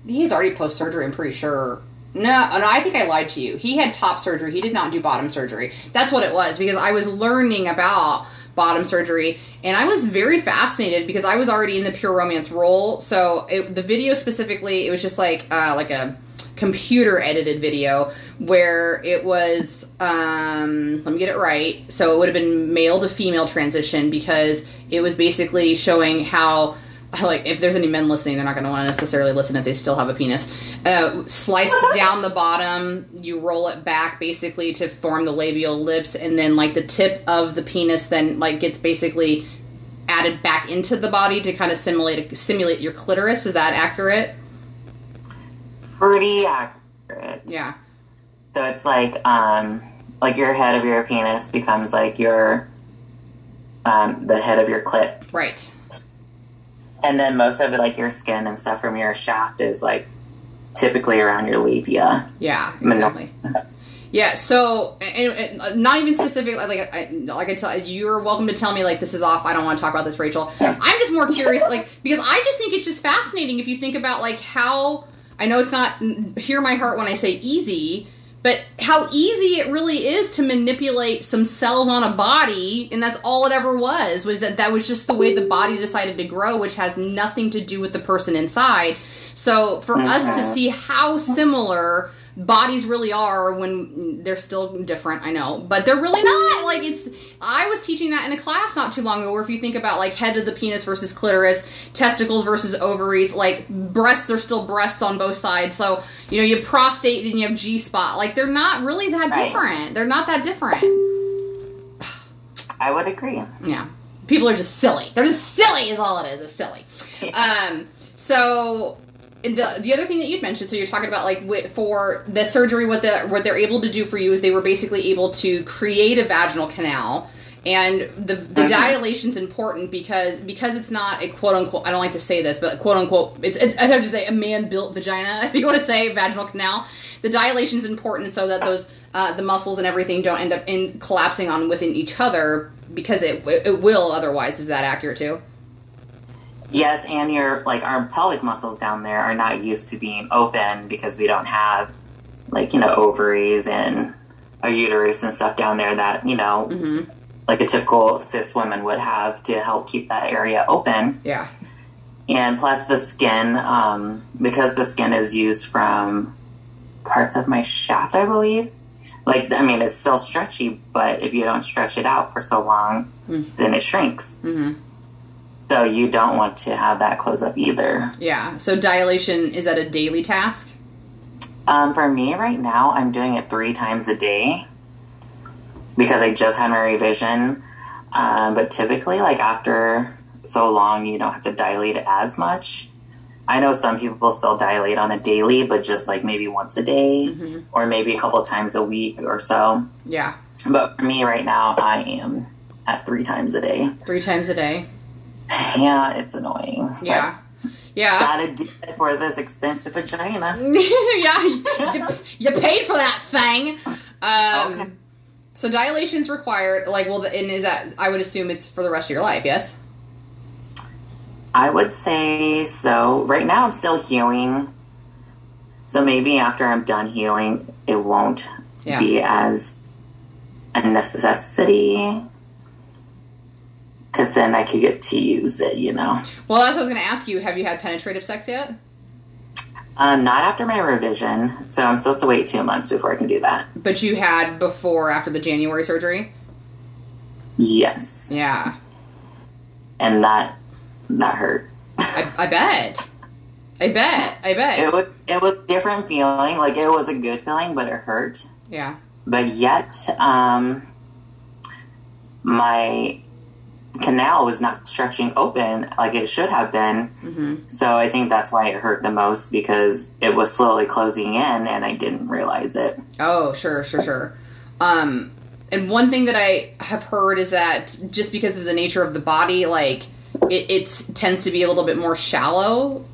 he's already post surgery. I'm pretty sure. No, no, I think I lied to you. He had top surgery. He did not do bottom surgery. That's what it was because I was learning about bottom surgery and I was very fascinated because I was already in the Pure Romance role. So it, the video specifically, it was just like uh, like a computer edited video where it was um let me get it right so it would have been male to female transition because it was basically showing how like if there's any men listening they're not going to want to necessarily listen if they still have a penis. Uh, slice down the bottom you roll it back basically to form the labial lips and then like the tip of the penis then like gets basically added back into the body to kind of simulate simulate your clitoris. Is that accurate? Pretty accurate. yeah. So it's like um like your head of your penis becomes like your um the head of your clit. right And then most of it like your skin and stuff from your shaft is like typically around your labia. Yeah, exactly. Yeah, so and, and not even specific. Like I, like I tell you're welcome to tell me like this is off. I don't want to talk about this, Rachel. I'm just more curious, like because I just think it's just fascinating if you think about like how I know it's not hear my heart when I say easy, but how easy it really is to manipulate some cells on a body, and that's all it ever was. Was that that was just the way the body decided to grow, which has nothing to do with the person inside. So for us to see how similar bodies really are when they're still different i know. But they're really not! Like it's i was teaching that in a class not too long ago where if you think about like head of the penis versus clitoris testicles versus ovaries like breasts are still breasts on both sides. So you know you have prostate then you have g-spot like they're not really that Right. different. They're not that different. I would agree. yeah. People are just silly. They're just silly is all it is it's silly. Um so the the other thing that you'd mentioned so you're talking about like for the surgery what the what they're able to do for you is they were basically able to create a vaginal canal. And the the Mhm. dilation is important because because it's not a quote unquote I don't like to say this but quote unquote it's, it's I have to say a man built vagina if you want to say vaginal canal. The dilation is important so that those uh, the muscles and everything don't end up in collapsing on within each other because it it will otherwise. Is that accurate too Yes, and your like our pelvic muscles down there are not used to being open because we don't have like, you know, ovaries and a uterus and stuff down there that, you know, hmm like a typical cis woman would have to help keep that area open. yeah And plus the skin, um, because the skin is used from parts of my shaft, I believe. like I mean, it's still stretchy, but if you don't stretch it out for so long, Mm. then it shrinks. hmm So you don't want to have that close up either. Yeah. So dilation is that a daily task? Um, for me right now, I'm doing it three times a day because I just had my revision. Um, but typically, like after so long, you don't have to dilate as much. I know some people still dilate on a daily, but just like maybe once a day Mhm. or maybe a couple times a week or so. Yeah. But for me right now, I am at three times a day. Three times a day. Yeah, it's annoying. Yeah. Yeah. Gotta do it for this expensive vagina. yeah. You, you paid for that thing. Um, Okay. So dilation's required. Like, well, and is that? I would assume it's for the rest of your life. Yes. I would say so. Right now, I'm still healing. So maybe after I'm done healing, it won't Yeah. be as a necessity. Because then I could get to use it, you know. Well, that's what I was going to ask you. Have you had penetrative sex yet? Um, not after my revision. So I'm supposed to wait two months before I can do that. But you had before, after the January surgery. Yes. Yeah. And that that hurt. I, I bet. I bet. I bet. It was it was different feeling. Like it was a good feeling, but it hurt. yeah. but yet um, my canal was not stretching open like it should have been hmm so i think that's why it hurt the most because it was slowly closing in and i didn't realize it Oh, sure, sure, sure. Um, and one thing that I have heard is that just because of the nature of the body, like it, it tends to be a little bit more shallow.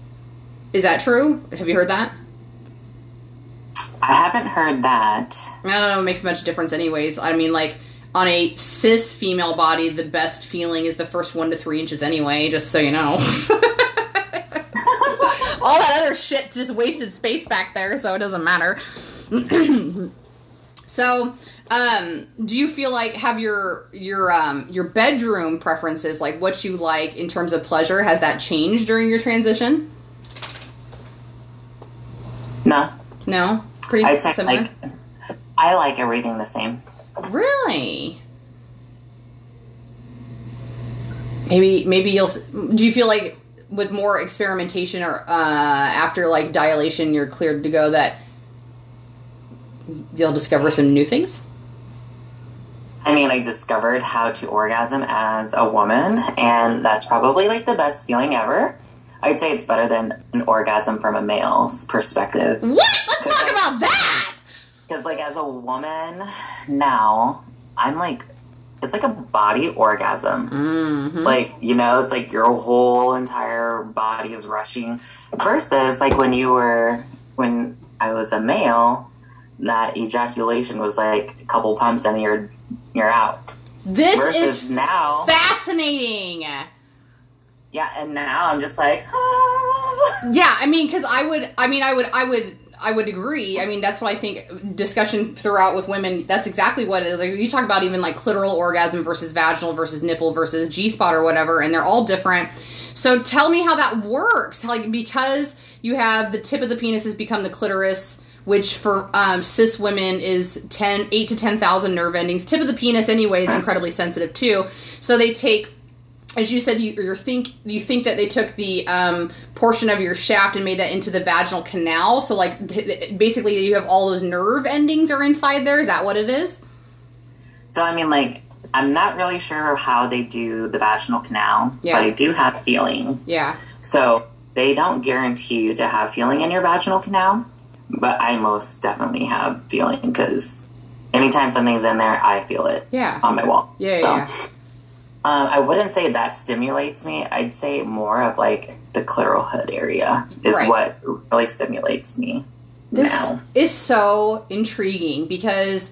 Is that true? Have you heard that? i haven't heard that I don't know. It makes much difference, anyways. I mean, like on a cis female body, the best feeling is the first one to three inches, anyway. Just so you know. All that other shit just wasted space back there, so it doesn't matter. so, um, do you feel like have your your um your bedroom preferences, like what you like in terms of pleasure, has that changed during your transition? no No, pretty i'd say similar. like i like everything the same Really? Maybe maybe you'll. Do you feel like with more experimentation or uh, after like dilation, you're cleared to go that you'll discover some new things? I mean, I discovered how to orgasm as a woman, and that's probably like the best feeling ever. I'd say it's better than an orgasm from a male's perspective. What? Let's talk about that. Because, like, as a woman now, I'm like, it's like a body orgasm. Mm-hmm. Like, you know, it's like your whole entire body is rushing. Versus, like, when you were, when I was a male, that ejaculation was like a couple pumps and you're, you're out. This Versus is now, fascinating. yeah, and now I'm just like, ah. Yeah, I mean, because I would, I mean, I would, I would, I would agree. I mean, that's what I think. Discussion throughout with women. That's exactly what it is. Like you talk about even like clitoral orgasm versus vaginal versus nipple versus G spot or whatever, and they're all different. So tell me how that works. Like because you have the tip of the penis has become the clitoris. Which for um, cis women is 10, 8 to 10,000 nerve endings. Tip of the penis, anyway, is incredibly sensitive too. So they take as you said, you think you think that they took the um, portion of your shaft and made that into the vaginal canal. So, like, basically, you have all those nerve endings are inside there. Is that what it is? So, I mean, like, I'm not really sure how they do the vaginal canal, Yeah. but I do have feeling. Yeah. So, they don't guarantee you to have feeling in your vaginal canal, but I most definitely have feeling because anytime something's in there, I feel it Yeah. on my wall. Yeah. So, Yeah. Um, I wouldn't say that stimulates me. I'd say more of like the clitoral hood area is Right. what really stimulates me This now. is so intriguing because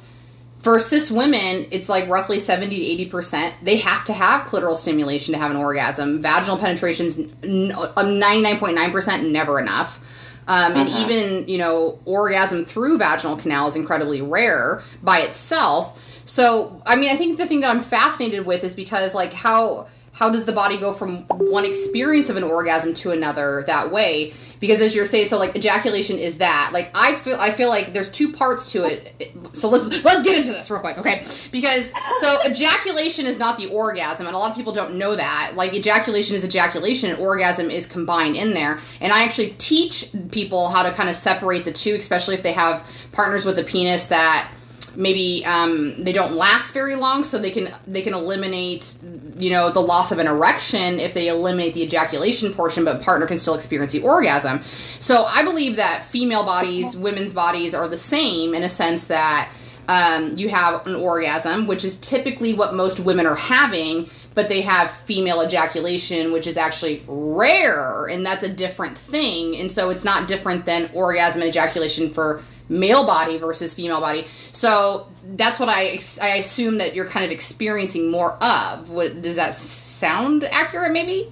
for cis women, it's like roughly 70 to 80%. They have to have clitoral stimulation to have an orgasm. Vaginal penetration's n- uh, 99.9% never enough. Um, and Mhm. even, you know, orgasm through vaginal canal is incredibly rare by itself. So, I mean, I think the thing that I'm fascinated with is because, like, how how does the body go from one experience of an orgasm to another that way? Because as you're saying, so like ejaculation is that. Like I feel, I feel like there's two parts to it. So let's let's get into this real quick, okay? Because so ejaculation is not the orgasm, and a lot of people don't know that. Like ejaculation is ejaculation, and orgasm is combined in there. And I actually teach people how to kind of separate the two, especially if they have partners with a penis that maybe um, they don't last very long so they can they can eliminate you know the loss of an erection if they eliminate the ejaculation portion but partner can still experience the orgasm so i believe that female bodies women's bodies are the same in a sense that um, you have an orgasm which is typically what most women are having but they have female ejaculation, which is actually rare, and that's a different thing. And so it's not different than orgasm and ejaculation for male body versus female body. So that's what I I assume that you're kind of experiencing more of. What does that sound accurate? Maybe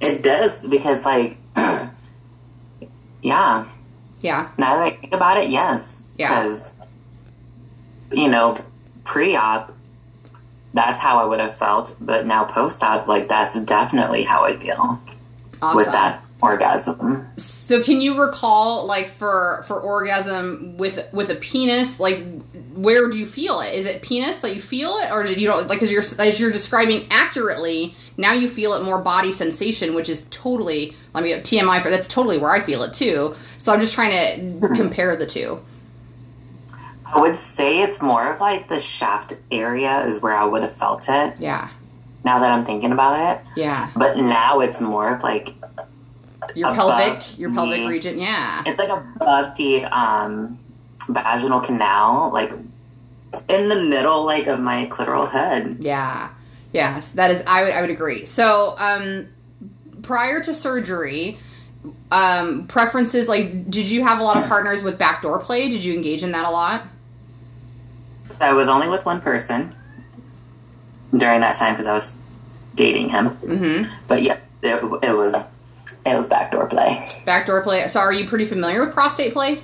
it does because like yeah yeah. Now that I think about it, yes. Yeah. Because you know pre-op that's how I would have felt, but now post-op, like that's definitely how I feel Awesome. with that orgasm. So can you recall like for for orgasm with with a penis like where do you feel it? Is it penis that you feel it or did you don't like as you're as you're describing accurately now you feel it more body sensation which is totally let me TMI for that's totally where I feel it too. So I'm just trying to hmm. compare the two. I would say it's more of like the shaft area is where I would have felt it. Yeah. Now that I'm thinking about it, Yeah. but now it's more of like Your pelvic your pelvic the- region. Yeah. it's like above the um, vaginal canal, like in the middle, like of my clitoral head. Yeah. Yes, that is I would I would agree. So, um prior to surgery, um preferences like did you have a lot of partners with backdoor play? Did you engage in that a lot? I was only with one person during that time because I was dating him. Mhm. But yeah, it, it was it was backdoor play. Backdoor play. So, are you pretty familiar with prostate play?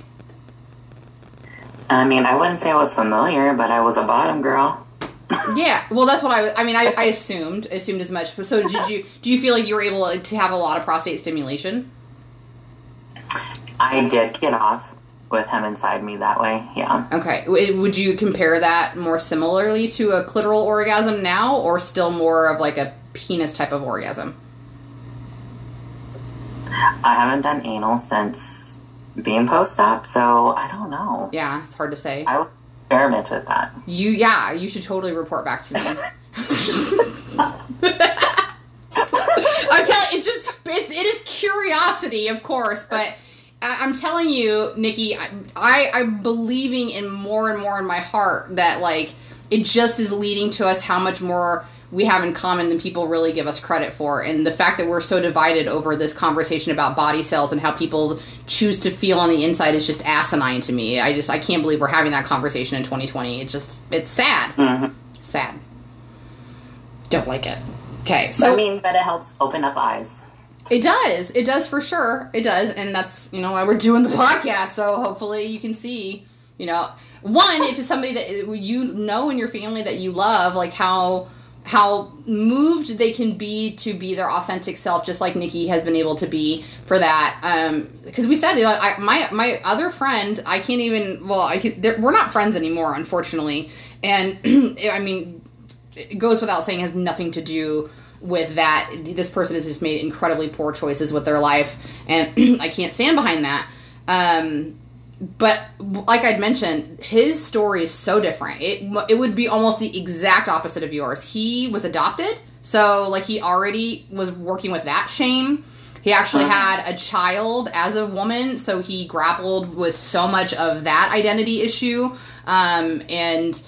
I mean, I wouldn't say I was familiar, but I was a bottom girl. yeah. Well, that's what I I mean, I, I assumed assumed as much. So, did you do you feel like you were able to have a lot of prostate stimulation? I did get off with him inside me that way. Yeah. Okay. Would you compare that more similarly to a clitoral orgasm now or still more of like a penis type of orgasm? I haven't done anal since being post op, so I don't know. Yeah, it's hard to say. I will experiment with that. You, yeah, you should totally report back to me. I'm telling it's just it's it is curiosity, of course, but I, I'm telling you, Nikki, I, I I'm believing in more and more in my heart that like it just is leading to us how much more we have in common than people really give us credit for. And the fact that we're so divided over this conversation about body cells and how people choose to feel on the inside is just asinine to me. I just i can't believe we're having that conversation in 2020 it's just it's sad. Mhm. sad. Don't like it. Okay so I mean, but it helps open up eyes. it does. It does for sure. It does. And that's you know why we're doing the podcast. So hopefully you can see you know one if it's somebody that you know in your family that you love like how how moved they can be to be their authentic self just like nikki has been able to be for that. Um because we said I, my my other friend i can't even well I, we're not friends anymore unfortunately. And i mean it goes without saying has nothing to do with that. This person has just made incredibly poor choices with their life and i can't stand behind that. Um but like I'd mentioned, his story is so different. It it would be almost the exact opposite of yours. He was adopted, so like he already was working with that shame. He actually Mhm. had a child as a woman, so he grappled with so much of that identity issue. Um, and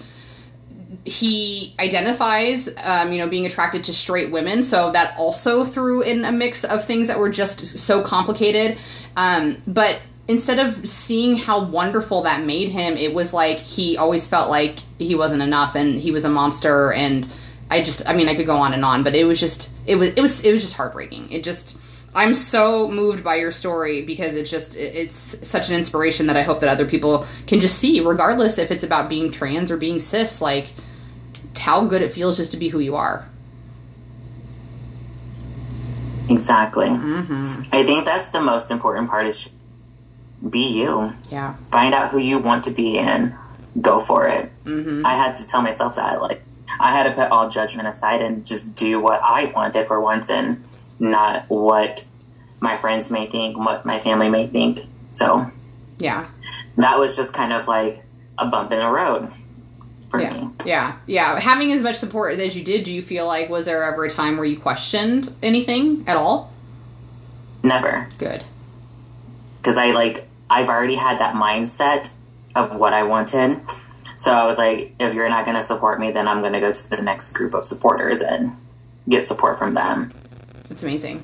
he identifies, um, you know, being attracted to straight women, so that also threw in a mix of things that were just so complicated. Um, but instead of seeing how wonderful that made him, it was like he always felt like he wasn't enough and he was a monster. And I just, I mean, I could go on and on, but it was just, it was, it was, it was just heartbreaking. It just, I'm so moved by your story because it's just it's such an inspiration that I hope that other people can just see, regardless if it's about being trans or being cis, like how good it feels just to be who you are. Exactly. Mm-hmm. I think that's the most important part is be you. Yeah. Find out who you want to be and go for it. Mm-hmm. I had to tell myself that, like, I had to put all judgment aside and just do what I wanted for once and not what my friends may think, what my family may think. So, yeah, that was just kind of like a bump in the road for yeah. me. Yeah, yeah. Having as much support as you did, do you feel like was there ever a time where you questioned anything at all? Never. Good. Because I like I've already had that mindset of what I wanted. So I was like, if you're not going to support me, then I'm going to go to the next group of supporters and get support from them. That's amazing.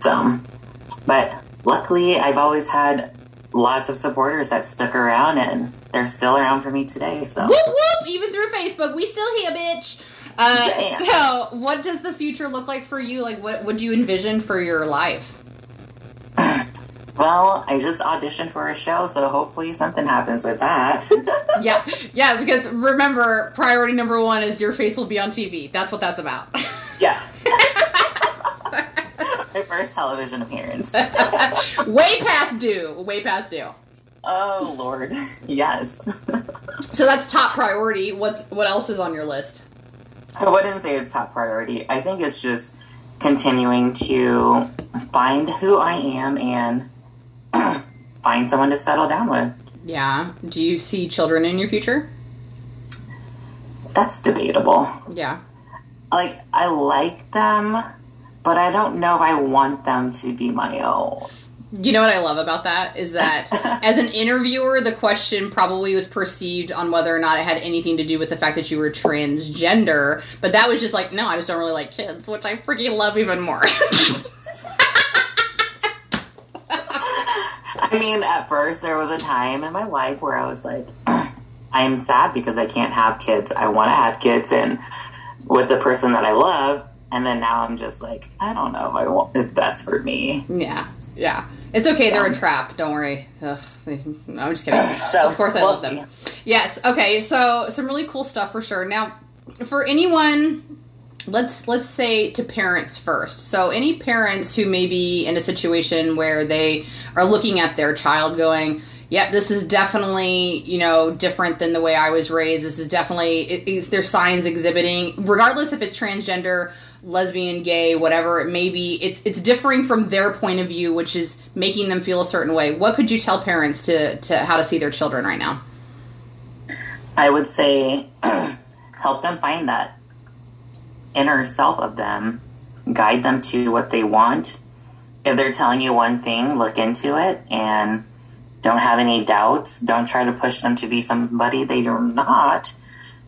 So, but luckily, I've always had lots of supporters that stuck around and they're still around for me today. So, whoop whoop! Even through Facebook, we still here, bitch. Uh, so, what does the future look like for you? Like, what would you envision for your life? Well, I just auditioned for a show, so hopefully something happens with that. yeah, yes, because remember, priority number one is your face will be on TV. That's what that's about. yeah. My first television appearance. way past due. Way past due. Oh Lord, yes. so that's top priority. What's what else is on your list? I wouldn't say it's top priority. I think it's just continuing to find who I am and find someone to settle down with. Yeah. Do you see children in your future? That's debatable. Yeah. Like, I like them, but I don't know if I want them to be my own. You know what I love about that is that as an interviewer, the question probably was perceived on whether or not it had anything to do with the fact that you were transgender, but that was just like, no, I just don't really like kids, which I freaking love even more. I mean, at first, there was a time in my life where I was like, I'm sad because I can't have kids. I want to have kids and with the person that I love. And then now I'm just like, I don't know if I want, if that's for me. Yeah. Yeah. It's okay. They're a trap. Don't worry. Ugh, no, I'm just kidding. So of course I we'll love see. them. Yes. Okay. So some really cool stuff for sure. Now, for anyone let's let's say to parents first. So any parents who may be in a situation where they are looking at their child going, "Yep, this is definitely you know different than the way I was raised. This is definitely it, it's, there's signs exhibiting, regardless if it's transgender." lesbian gay whatever it may be it's it's differing from their point of view which is making them feel a certain way what could you tell parents to to how to see their children right now i would say help them find that inner self of them, guide them to what they want. If they're telling you one thing, look into it and don't have any doubts. Don't try to push them to be somebody they are not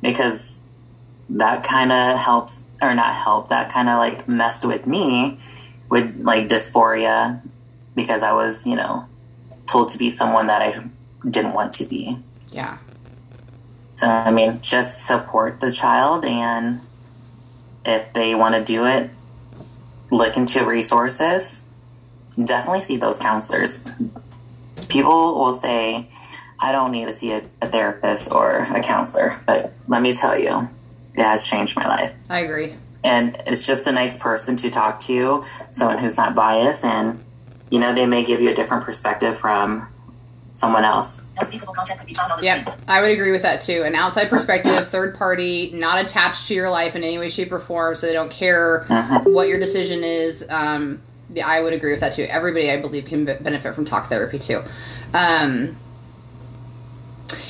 because that kind of helps or not help that kind of like messed with me with like dysphoria because I was, you know, told to be someone that I didn't want to be. Yeah. So, I mean, just support the child and if they want to do it, look into resources. Definitely see those counselors. People will say, I don't need to see a, a therapist or a counselor, but let me tell you, it has changed my life. I agree. And it's just a nice person to talk to, someone who's not biased, and you know, they may give you a different perspective from someone else. Yep, I would agree with that too. An outside perspective, third party, not attached to your life in any way, shape, or form, so they don't care mm-hmm. what your decision is. Um, yeah, I would agree with that too. Everybody, I believe, can benefit from talk therapy too. Um,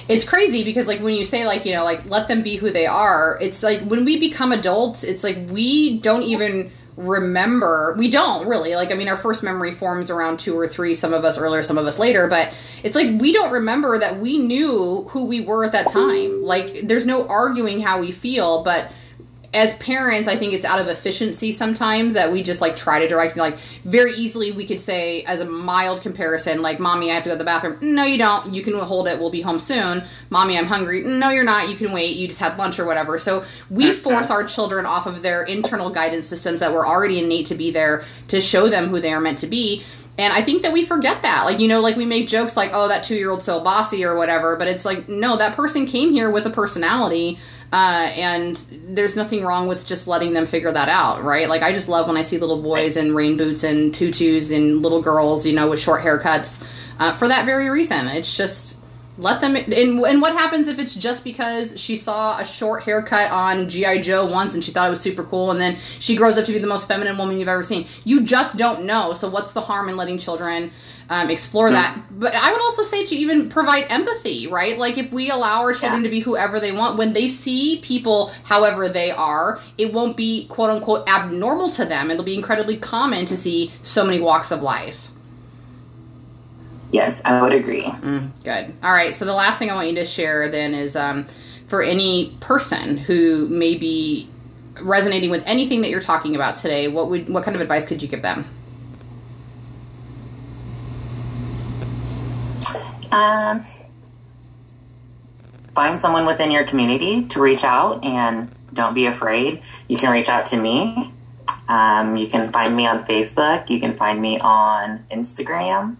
it's crazy because like when you say like you know like let them be who they are it's like when we become adults it's like we don't even remember we don't really. Like i mean our first memory forms around two or three some of us earlier some of us later but it's like we don't remember that we knew who we were at that time. Like there's no arguing how we feel but as parents, I think it's out of efficiency sometimes that we just like try to direct. Like very easily, we could say as a mild comparison, like "Mommy, I have to go to the bathroom." No, you don't. You can hold it. We'll be home soon. Mommy, I'm hungry. No, you're not. You can wait. You just had lunch or whatever. So we mm-hmm. force our children off of their internal guidance systems that were already innate to be there to show them who they are meant to be. And I think that we forget that. Like, you know, like we make jokes like, oh, that two year old's so bossy or whatever. But it's like, no, that person came here with a personality uh, and there's nothing wrong with just letting them figure that out, right? Like I just love when I see little boys in rain boots and tutus and little girls, you know, with short haircuts. Uh, for that very reason, it's just let them and, and what happens if it's just because she saw a short haircut on G.I. Joe once and she thought it was super cool and then she grows up to be the most feminine woman you've ever seen? You just don't know so what's the harm in letting children um, explore that? But i would also say to even provide empathy right? Like if we allow our children Yeah. to be whoever they want when they see people however they are it won't be quote unquote abnormal to them. It'll be incredibly common to see so many walks of life Yes, I would agree. Good. All right. So the last thing I want you to share then is um, for any person who may be resonating with anything that you're talking about today. What would what kind of advice could you give them? Um, find someone within your community to reach out and don't be afraid. You can reach out to me. Um, you can find me on Facebook. You can find me on Instagram.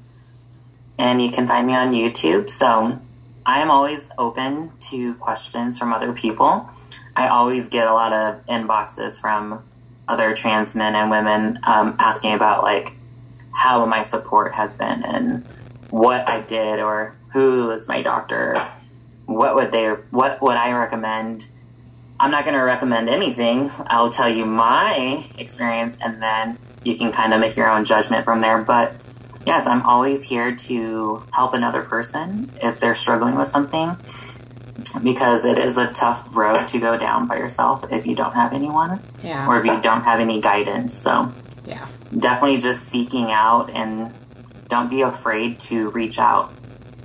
And you can find me on YouTube. So I am always open to questions from other people. I always get a lot of inboxes from other trans men and women um, asking about like how my support has been and what I did or who is my doctor. What would they? What would I recommend? I'm not going to recommend anything. I'll tell you my experience, and then you can kind of make your own judgment from there. But yes, I'm always here to help another person if they're struggling with something, because it is a tough road to go down by yourself if you don't have anyone Yeah. or if you don't have any guidance. So yeah. definitely just seeking out and don't be afraid to reach out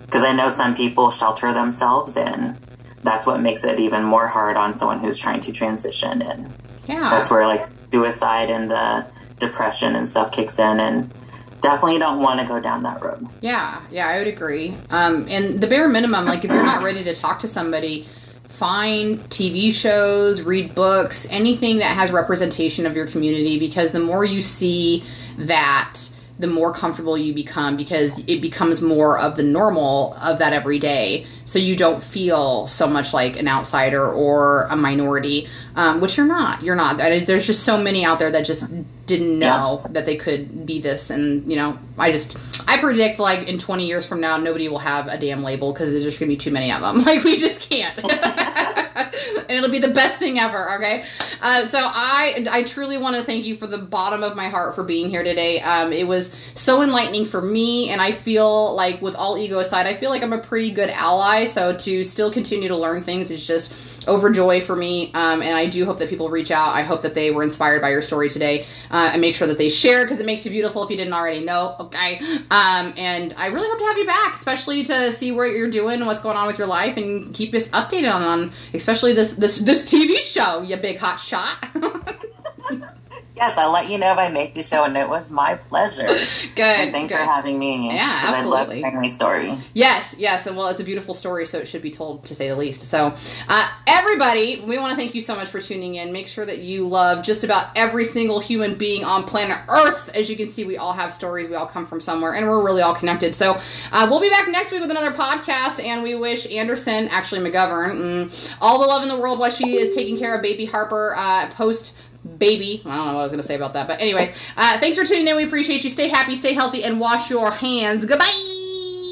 because i know some people shelter themselves and that's what makes it even more hard on someone who's trying to transition and Yeah. that's where like suicide and the depression and stuff kicks in and definitely don't want to go down that road Yeah, yeah, I would agree. Um, and the bare minimum, like if you're not ready to talk to somebody, find TV shows, read books, anything that has representation of your community because the more you see that, the more comfortable you become because it becomes more of the normal of that every day. So you don't feel so much like an outsider or a minority, um, which you're not. You're not. There's just so many out there that just didn't know that they could be this and you know i just i predict like in 20 years from now nobody will have a damn label because there's just gonna be too many of them like we just can't and it'll be the best thing ever okay? Uh, so i i truly want to thank you for the bottom of my heart for being here today. Um, it was so enlightening for me and i feel like with all ego aside i feel like i'm a pretty good ally. So to still continue to learn things is just overjoy for me um, and i do hope that people reach out. I hope that they were inspired by your story today uh, and make sure that they share because it makes you beautiful if you didn't already know okay? Um, and i really hope to have you back especially to see what you're doing what's going on with your life and keep us updated on, on especially this this this tv show you big hot shot yes i'll let you know if i make the show and it was my pleasure good and thanks good. for having me Yeah, 'cause i love absolutely. my story Yes, yes, and well, it's a beautiful story, so it should be told to say the least. So, uh, everybody, we want to thank you so much for tuning in. Make sure that you love just about every single human being on planet Earth. As you can see, we all have stories, we all come from somewhere, and we're really all connected. So, uh, we'll be back next week with another podcast, and we wish Anderson, actually McGovern, mm, all the love in the world while she is taking care of baby Harper uh, post baby. I don't know what I was going to say about that, but anyways, uh, thanks for tuning in. We appreciate you. Stay happy, stay healthy, and wash your hands. Goodbye.